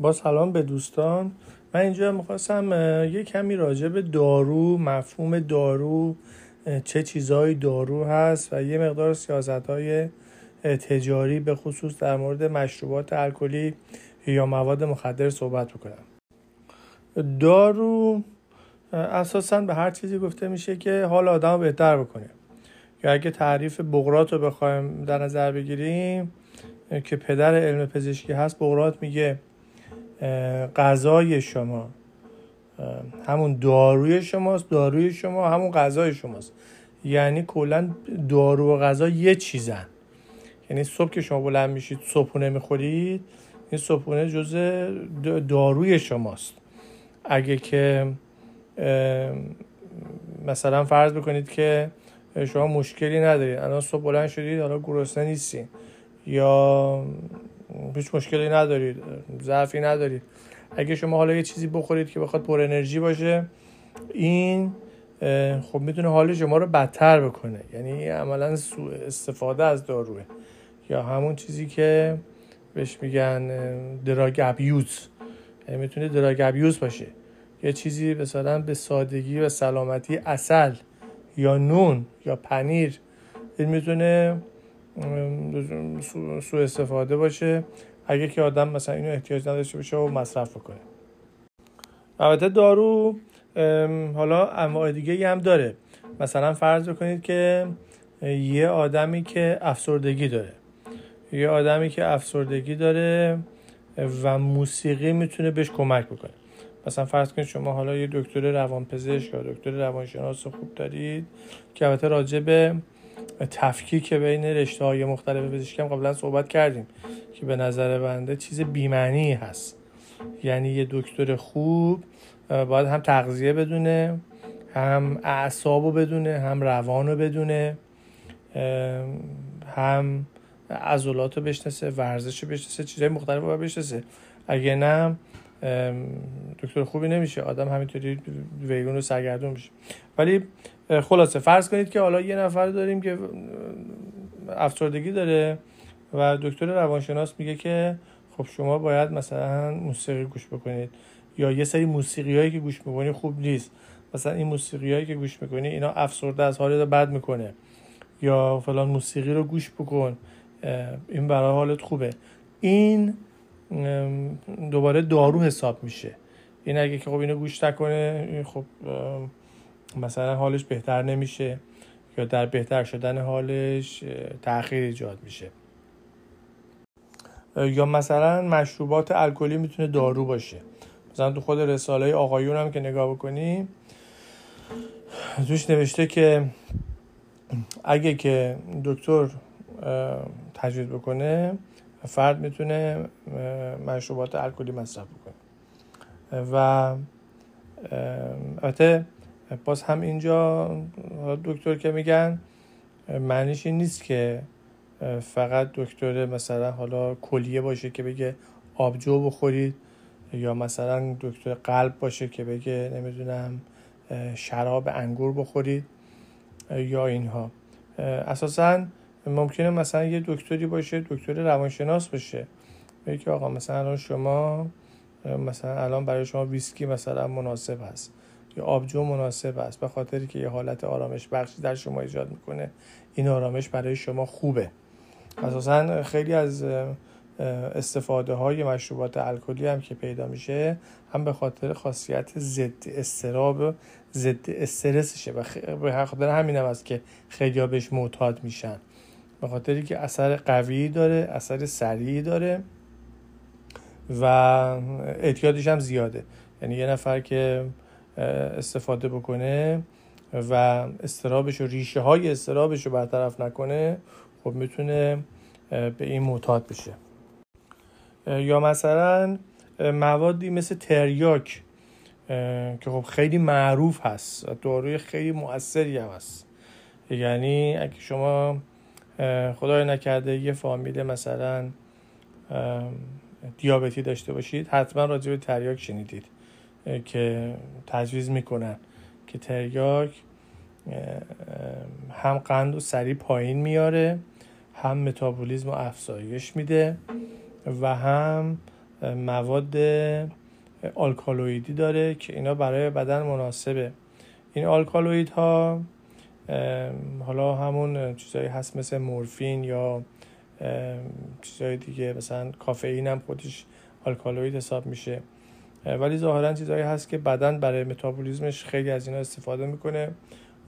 با سلام به دوستان. من اینجا می‌خواستم یه کمی راجع به دارو مفهوم دارو چه چیزهای دارو هست و یه مقدار سیاست های تجاری به خصوص در مورد مشروبات الکلی یا مواد مخدر صحبت بکنم. دارو اساسا به هر چیزی گفته میشه که حال آدم بهتر بکنه. یا اگه تعریف بغرات رو بخوایم در نظر بگیریم که پدر علم پزشکی هست بغرات میگه غذای شما. همون داروی شماست داروی شما همون غذای شماست. یعنی کلا دارو و غذا یه چیزن. یعنی صبح که شما بلند میشید صبحونه می‌خورید این صبحونه جز داروی شماست. اگه که مثلا فرض بکنید که شما مشکلی ندارید. الان صبح بلند شدید حالا گرسنه نیستین. یا هیچ مشکلی ندارید ضعفی ندارید. اگه شما حالا یه چیزی بخورید که بخواد پر انرژی باشه این خب می‌تونه حال شما رو بدتر بکنه. یعنی عملا سوء استفاده از داروه. یا همون چیزی که بهش میگن دراگ ابیوز یعنی می‌تونه دراگ ابیوز باشه. یه چیزی مثلا به سادگی و سلامتی اصل یا نون یا پنیر این می‌تونه سوء استفاده باشه. اگه که آدم مثلا اینو احتیاج نداشته باشه و مصرف بکنه. البته دارو حالا انواع دیگه هم داره. مثلا فرض بکنید که یه آدمی که افسردگی داره. یه آدمی که افسردگی داره و موسیقی می‌تونه بهش کمک بکنه. مثلا فرض کنید شما حالا یه دکتر روانپزشک یا دکتر روانشناس خوب دارید که البته راجع به تفکیک بین رشته های مختلف پزشکی هم قبلا صحبت کردیم که به نظر بنده چیز بیمعنی هست. یعنی یه دکتر خوب باید هم تغذیه بدونه هم اعصاب رو بدونه هم روان رو بدونه هم عضلات رو بشناسه ورزش رو بشناسه چیزهای مختلف رو بشناسه. اگه نه دکتر خوبی نمیشه. آدم همینطوری ویگون رو سرگردون میشه. ولی خلاصه فرض کنید که حالا یه نفر داریم که افسردگی داره و دکتر روانشناس میگه که خب شما باید مثلا موسیقی گوش بکنید یا یه سری موسیقی هایی که گوش می‌کنی خوب نیست. مثلا این موسیقی هایی که گوش می‌کنی اینا افسرده از حالت بد می‌کنه. یا فلان موسیقی رو گوش بکن. این برای حالت خوبه. این دوباره دارو حساب میشه. این اگه که خب اینو گوش نکنه خب مثلا حالش بهتر نمیشه یا در بهتر شدن حالش تاخیر ایجاد میشه. یا مثلا مشروبات الکلی می‌تونه دارو باشه. مثلا تو خود رساله آقایون هم که نگاه بکنیم توش نوشته که اگه که دکتر تجویز بکنه فرد می‌تونه مشروبات الکلی مصرف بکنه. و البته باز هم اینجا دکتر که میگن معنیش این نیست که فقط دکتر مثلا حالا کلیه باشه که بگه آبجو بخورید یا مثلا دکتر قلب باشه که بگه نمی‌دونم شراب انگور بخورید یا اینها. اساسا ممکنه مثلا یه دکتری باشه دکتر روانشناس باشه. بگه آقا مثلا الان شما مثلا الان برای شما ویسکی مثلا مناسب هست. یا آبجو مناسب است به خاطری که یه حالت آرامش بخشی در شما ایجاد می‌کنه. این آرامش برای شما خوبه. اساسا خیلی از استفاده های مشروبات الکلی هم که پیدا میشه هم به خاطر خاصیت ضد استراب ضد استرسشه. و به خاطر همین هم است که خیلی بهش معتاد میشن. به خاطری که اثر قوی داره اثر سریعی داره و اعتیادش هم زیاده. یعنی یه نفر که استفاده بکنه و استرابش و ریشه های استرابش رو برطرف نکنه خب می‌تونه به این معتاد بشه. یا مثلا موادی مثل تریاک که خب خیلی معروف هست داروی خیلی مؤثری هم هست. یعنی اگه شما خدای نکرده یه فامیل مثلا دیابتی داشته باشید حتما راجع به تریاک شنیدید که تجویز می‌کنن که تریاک هم قند و سریع پایین میاره هم متابولیزم و افزایش میده و هم مواد آلکالویدی داره که اینا برای بدن مناسبه. این آلکالوید ها حالا همون چیزایی هست مثل مورفین یا چیزهای دیگه مثلا کافئین هم خودش آلکالوید حساب میشه. ولی ظاهرا چیزهایی هست که بدن برای متابولیزمش خیلی از اینا استفاده می‌کنه.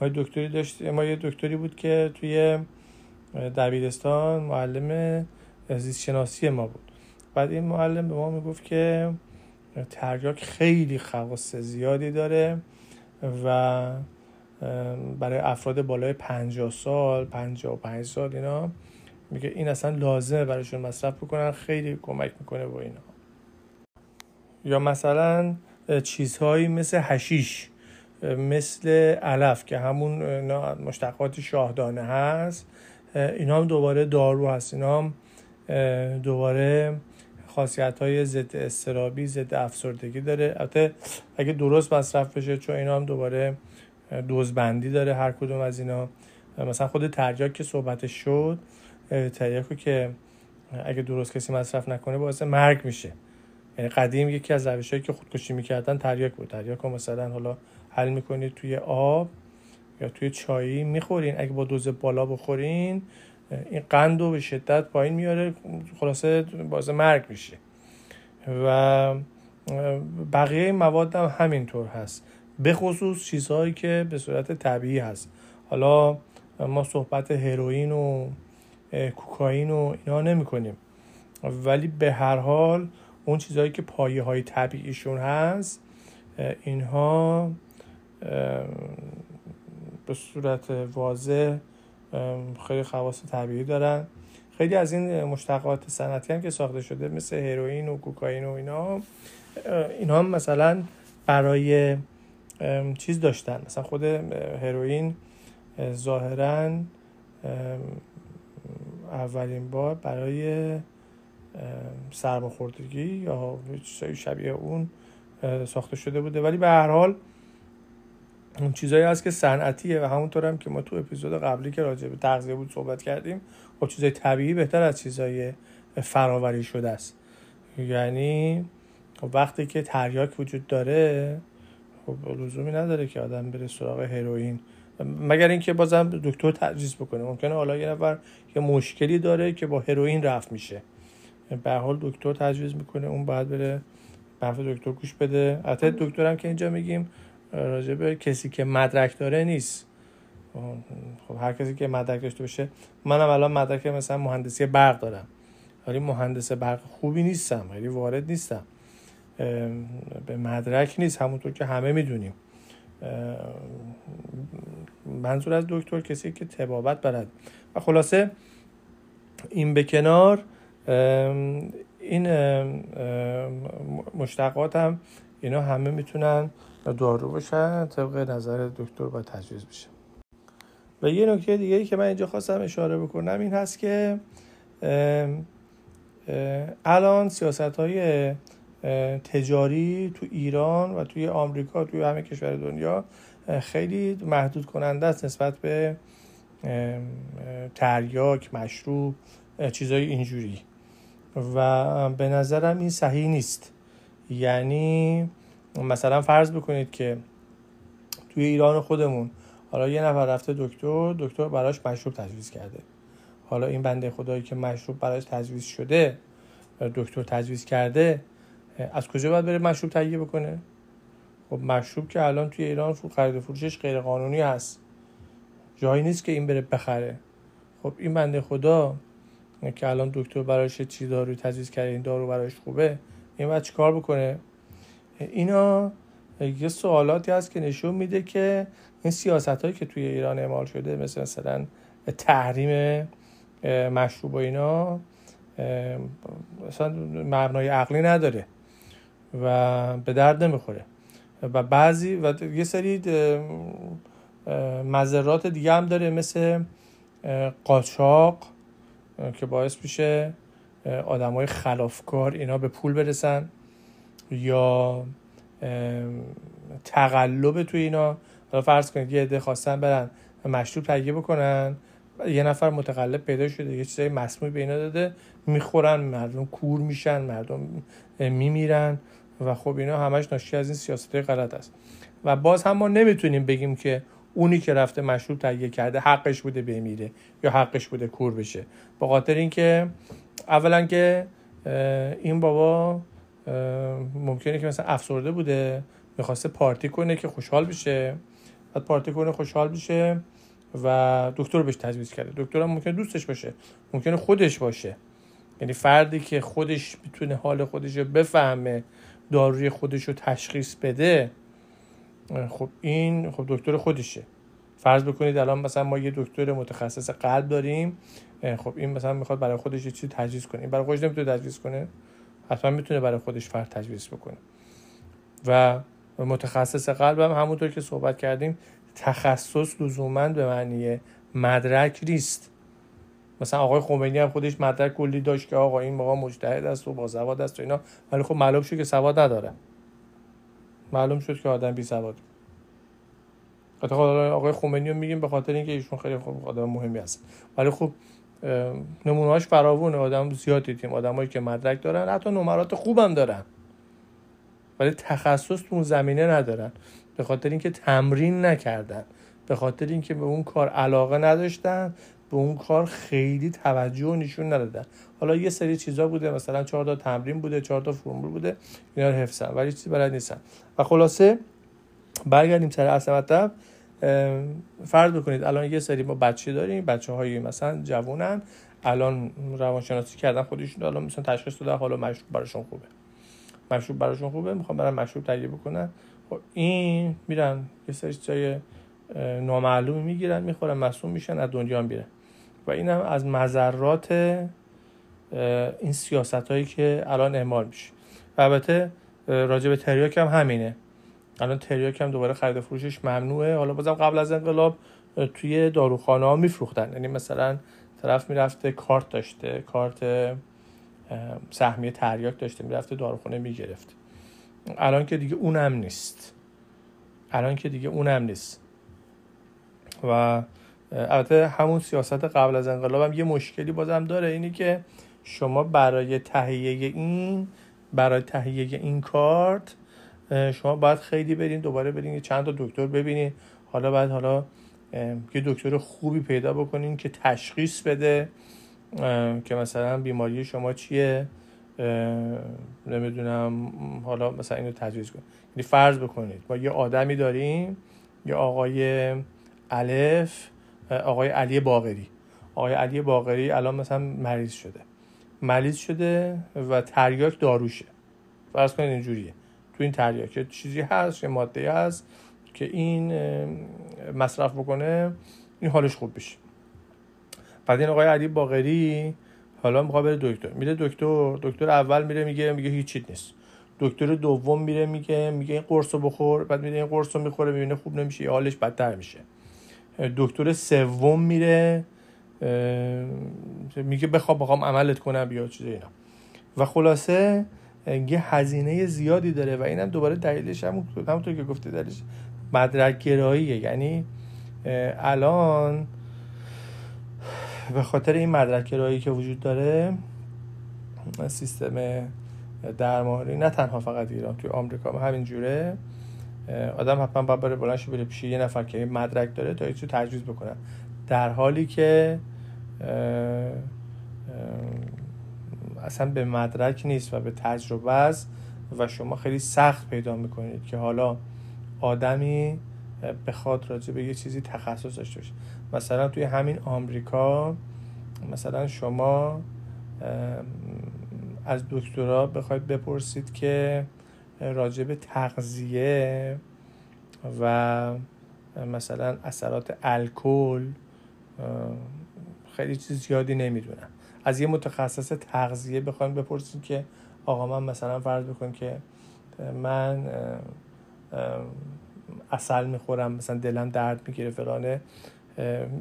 ما دکتری داشت ما یه دکتری بود که توی دبیرستان معلم زیست شناسی ما بود. بعد این معلم به ما می‌گفت که تریاک خیلی خواص زیادی داره و برای افراد بالای 50 سال 55 سال اینا میگه این اصلا لازمه برایشون مصرف بکنن خیلی کمک می‌کنه با اینا. یا مثلا چیزهایی مثل هشیش مثل علف که همون مشتقات شاهدانه هست اینا هم دوباره دارو هست اینا هم دوباره خاصیت های ضد استرابی ضد افسردگی داره. البته اگه درست مصرف بشه چون اینا هم دوباره دوزبندی داره هر کدوم از اینا. مثلا خود تریاک که صحبتش شد تریاکو که اگه درست کسی مصرف نکنه باعث مرگ میشه. یعنی قدیم یکی از روشهایی که خودکشی می‌کردن تریاک بود. تریاک مثلا حالا حل می‌کنید توی آب یا توی چایی می‌خورین. اگه با دوز بالا بخورین این قند رو به شدت پایین میاره خلاصه باعث مرگ میشه. و بقیه مواد هم همینطور هست. به خصوص چیزهایی که به صورت طبیعی هست. حالا ما صحبت هروئین و کوکائین و اینا نمی کنیم ولی به هر حال اون چیزهایی که پایه های طبیعیشون هست اینها به صورت واضح خیلی خواص طبیعی دارن. خیلی از این مشتقات صنعتی هم که ساخته شده مثل هروئین و کوکائین و اینا اینا مثلا برای چیز داشتن. مثلا خود هروئین ظاهرا اولین بار برای سرماخوردگی یا شبیه اون ساخته شده بوده. ولی به هر حال اون چیزایی هست که صنعتیه و همونطور هم که ما تو اپیزود قبلی که راجع به تغذیه بود صحبت کردیم خب چیزای طبیعی بهتر از چیزای فراوری شده است. یعنی خب وقتی که تریاک وجود داره خب لزومی نداره که آدم بره سراغ هروئین. مگر اینکه بازم دکتر تجویز بکنه. ممکنه حالا یه نفر یه مشکلی داره که با هروئین رفت میشه. به حال دکتر تجویز می‌کنه اون باید بره حرف دکتر گوش بده. البته دکترم که اینجا میگیم راجع به کسی که مدرک داره نیست. خب هر کسی که مدرک داشته باشه منم الان مدرک مثلا مهندسی برق دارم. ولی مهندس برق خوبی نیستم ولی وارد نیستم. به مدرک نیست. همونطور که همه می‌دونیم. منظور از دکتر کسی که تبابت برد و خلاصه این به کنار این مشتقات هم اینا همه می‌تونن دارو باشن طبق نظر دکتر با تجویز بشه. و یه نکته دیگه ای که من اینجا خواستم اشاره بکنم این هست که الان سیاست های تجاری تو ایران و توی آمریکا توی همه کشور دنیا خیلی محدود کننده است نسبت به تریاک مشروب چیزای اینجوری. و به نظرم این صحیح نیست. یعنی مثلا فرض بکنید که توی ایران خودمون حالا یه نفر رفته دکتر دکتر براش مشروب تجویز کرده. حالا این بنده خدایی که مشروب براش تجویز شده دکتر تجویز کرده از کجا باید بره مشروب تهیه بکنه؟ خب مشروب که الان توی ایران خرید فروشش غیر قانونی هست. جایی نیست که این بره بخره. خب این بنده خدا که الان دکتر براش چی دارو تجویز کرده این دارو براش خوبه این باید چیکار بکنه؟ اینا یه سوالاتی هست که نشون میده که این سیاست هایی که توی ایران اعمال شده مثل مثلا تحریم مشروب و اینا مثلا مبنای عقلی نداره. و به درد نمی‌خوره. و بعضی و یه سری مذرات دیگه هم داره مثل قاچاق که باعث میشه آدم های خلافکار اینا به پول برسن یا تقلب تو اینا. حالا فرض کنید یه عده خواستن برن مشروب تهیه بکنن یه نفر متقلب پیدا شده یه چیزای مسمومی به اینا داده می‌خورن مردم کور میشن مردم میمیرن. و خب اینا همش ناشی از این سیاست غلط است. و باز هم ما نمی‌تونیم بگیم که اونی که رفته مشروب تهیه کرده حقش بوده بمیره یا حقش بوده کور بشه. به خاطر اینکه اولا که این بابا ممکنه که مثلا افسرده بوده می‌خواسته پارتی کنه که خوشحال بشه. بعد پارتی کنه خوشحال بشه و دکتر بهش تجویز کرده. دکتر هم ممکنه دوستش باشه ممکنه خودش باشه. یعنی فردی که خودش می‌تونه حال خودش رو بفهمه داروی خودش رو تشخیص بده خب این خب دکتر خودشه. فرض بکنید الان مثلا ما یه دکتر متخصص قلب داریم خب این مثلا می‌خواد برای خودش یه چیزی تجویز کنه. این برای خودش نمی‌تونه تجویز کنه حتما می‌تونه برای خودش فرد تجویز بکنه. و متخصص قلب هم همونطور که صحبت کردیم تخصص لزوما به معنی مدرک نیست. مثلا آقای خمینی هم خودش مدرک کلی داشت که آقا این موقع مجتهد است و با سواد است و اینا. ولی خب معلوم شد که سواد نداره. معلوم شد که آدم بی سواد. خاطر آقای خمینی رو میگیم به خاطر اینکه ایشون خیلی خوب آدم مهمی است. ولی خب نمونهاش فراوونه. آدم زیاد دیدیم آدمایی که مدرک دارن حتی نمرات خوبم دارن. ولی تخصص تو اون زمینه ندارن. به خاطر اینکه تمرین نکردن. به خاطر اینکه به اون کار علاقه نداشتن. به اون کار خیلی توجه نشون ندادن حالا یه سری چیزا بوده مثلا چهار تا تمرین بوده چهار تا فرمول بوده اینا رو حفظن ولی چیزی بلد نیستن. و خلاصه برگردیم سر اصل مطلب. فرض بکنید الان یه سری ما بچه داریم بچه های مثلا جوونن الان روانشناسی کردن خودشون الان مثلا تشخیص دادن حالا مشروب براشون خوبه. مشروب براشون خوبه می‌خوام برن مشروب تهیه بکنن. خب این میرن یه سری جای نامعلومی می‌گیرن می‌خورن مصوم میشن از دنیا میرن. و این هم از مذرات این سیاست هایی که الان اعمال میشه. و البته راجع به تریاک هم همینه. الان تریاک هم دوباره خرید فروشش ممنوعه. حالا بازم قبل از انقلاب توی داروخانه ها میفروختن. یعنی مثلا طرف می‌رفته کارت داشته کارت سهمیه تریاک داشته می‌رفته داروخانه می‌گرفت. الان که دیگه اونم نیست. الان که دیگه اونم نیست. و البته همون سیاست قبل از انقلاب هم یه مشکلی بازم داره اینی که شما برای تهیه این برای تهیه این کارت شما باید خیلی برین دوباره برین چند تا دکتر ببینین. حالا بعد حالا یه دکتر خوبی پیدا بکنین که تشخیص بده که مثلا بیماری شما چیه. نمی‌دونم حالا مثلا اینو تجویز کن. یعنی فرض بکنید ما یه آدمی داریم یه آقای الف آقای علی باغری آقای علی باغری الان مثلا مریض شده. مریض شده و تریاک داروشه. فرض کنید اینجوریه. تو این تریاک چیزی هست یه ماده هست که این مصرف بکنه این حالش خوب بشه. بعد این آقای علی باغری حالا می‌خواد بره دکتر. میره دکتر دکتر اول میره میگه میگه هیچ نیست. دکتر دوم میره میگه میگه این قرص رو بخور بعد میره این قرص رو می‌خوره می‌بینه خوب نمیشه حالش بدتر میشه. دکتر سوم میره میگه بخواب بخوام عملت کنم یا چیز اینا. و خلاصه یه هزینه زیادی داره و اینم دوباره دلیلش هم همونطور که گفته دلیلش مدرک گراییه. یعنی الان به خاطر این مدرک گرایی که وجود داره سیستم درمانی نه تنها فقط ایران توی آمریکا همین جوره. آدم حتما باید بره بلنش بره پیش یه نفر که مدرک داره تا چیزی تجویز بکنن در حالی که اصلا به مدرک نیست و به تجربه است و شما خیلی سخت پیدا می‌کنید که حالا آدمی بخواد راجع به یه چیزی تخصص داشته باشه. مثلا توی همین آمریکا مثلا شما از دکترا بخواید بپرسید که راجع به تغذیه و مثلا اثرات الکل خیلی چیز زیادی نمی‌دونم. از یه متخصص تغذیه بخوایم بپرسیم که آقا من مثلا فرض بکن که من اصل می‌خورم مثلا دلم درد می‌گیره فلانه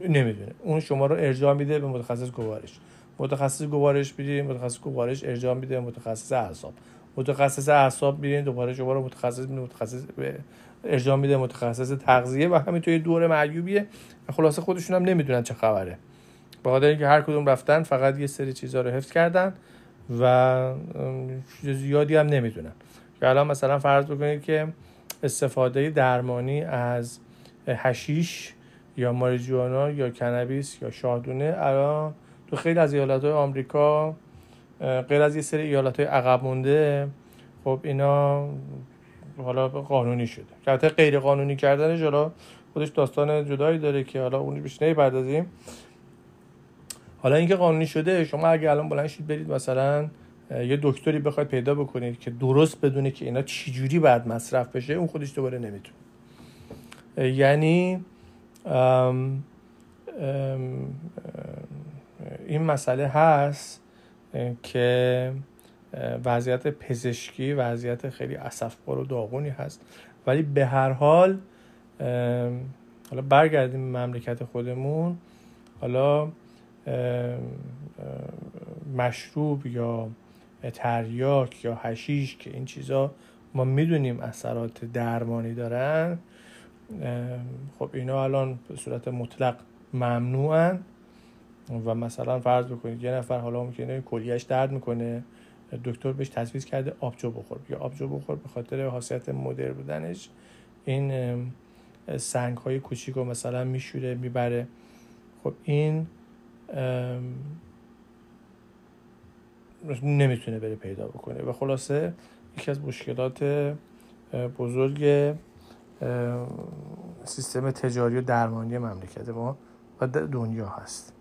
نمی‌دونه. اون شما رو ارجاع میده به متخصص گوارش. متخصص گوارش می‌دید متخصص گوارش ارجاع میده به متخصص اعصاب. متخصص اعصاب میرین دوباره شما رو متخصص متخصص ارجاع میده متخصص تغذیه و همین توی دور معیوبیه. خلاصه خودشون هم نمی‌دونن چه خبره. به خاطر اینکه هر کدوم رفتن فقط یه سری چیزها رو حفظ کردن و زیادی هم نمی‌دونن. که الان مثلا فرض بکنید که استفاده درمانی از هشیش یا ماریجوانا یا کنبیس یا شاهدونه الان تو خیلی از ایالت های آمریکا غیر از یه سری ایالت های عقب مونده خب اینا حالا قانونی شده. که غیر قانونی کردنش حالا خودش داستان جدایی داره که حالا اون بیش نمی‌پردازیم حالا اینکه قانونی شده شما اگه الان بلند شید برید مثلا یه دکتری بخواید پیدا بکنید که درست بدونه که اینا چجوری بعد مصرف بشه اون خودش دوباره نمی‌تونه. یعنی ام ام این مسئله هست که وضعیت پزشکی وضعیت خیلی اسفبار و داغونی هست. ولی به هر حال حالا برگردیم مملکت خودمون. حالا مشروب یا تریاک یا هشیش که این چیزا ما می‌دونیم اثرات درمانی دارن خب اینا الان به صورت مطلق ممنوعن. و مثلا فرض بکنید یه نفر حالا ممکنه کلیهش درد می‌کنه دکتر بهش تجویز کرده آبجو بخور. یا آبجو بخور به خاطر خاصیت مدر بودنش. این سنگ های کوچیک رو مثلا میشوره می‌بره. خب این نمی‌تونه بره پیدا بکنه. و خلاصه یکی از مشکلات بزرگ سیستم تجاری و درمانی مملکت ما و دنیا هست.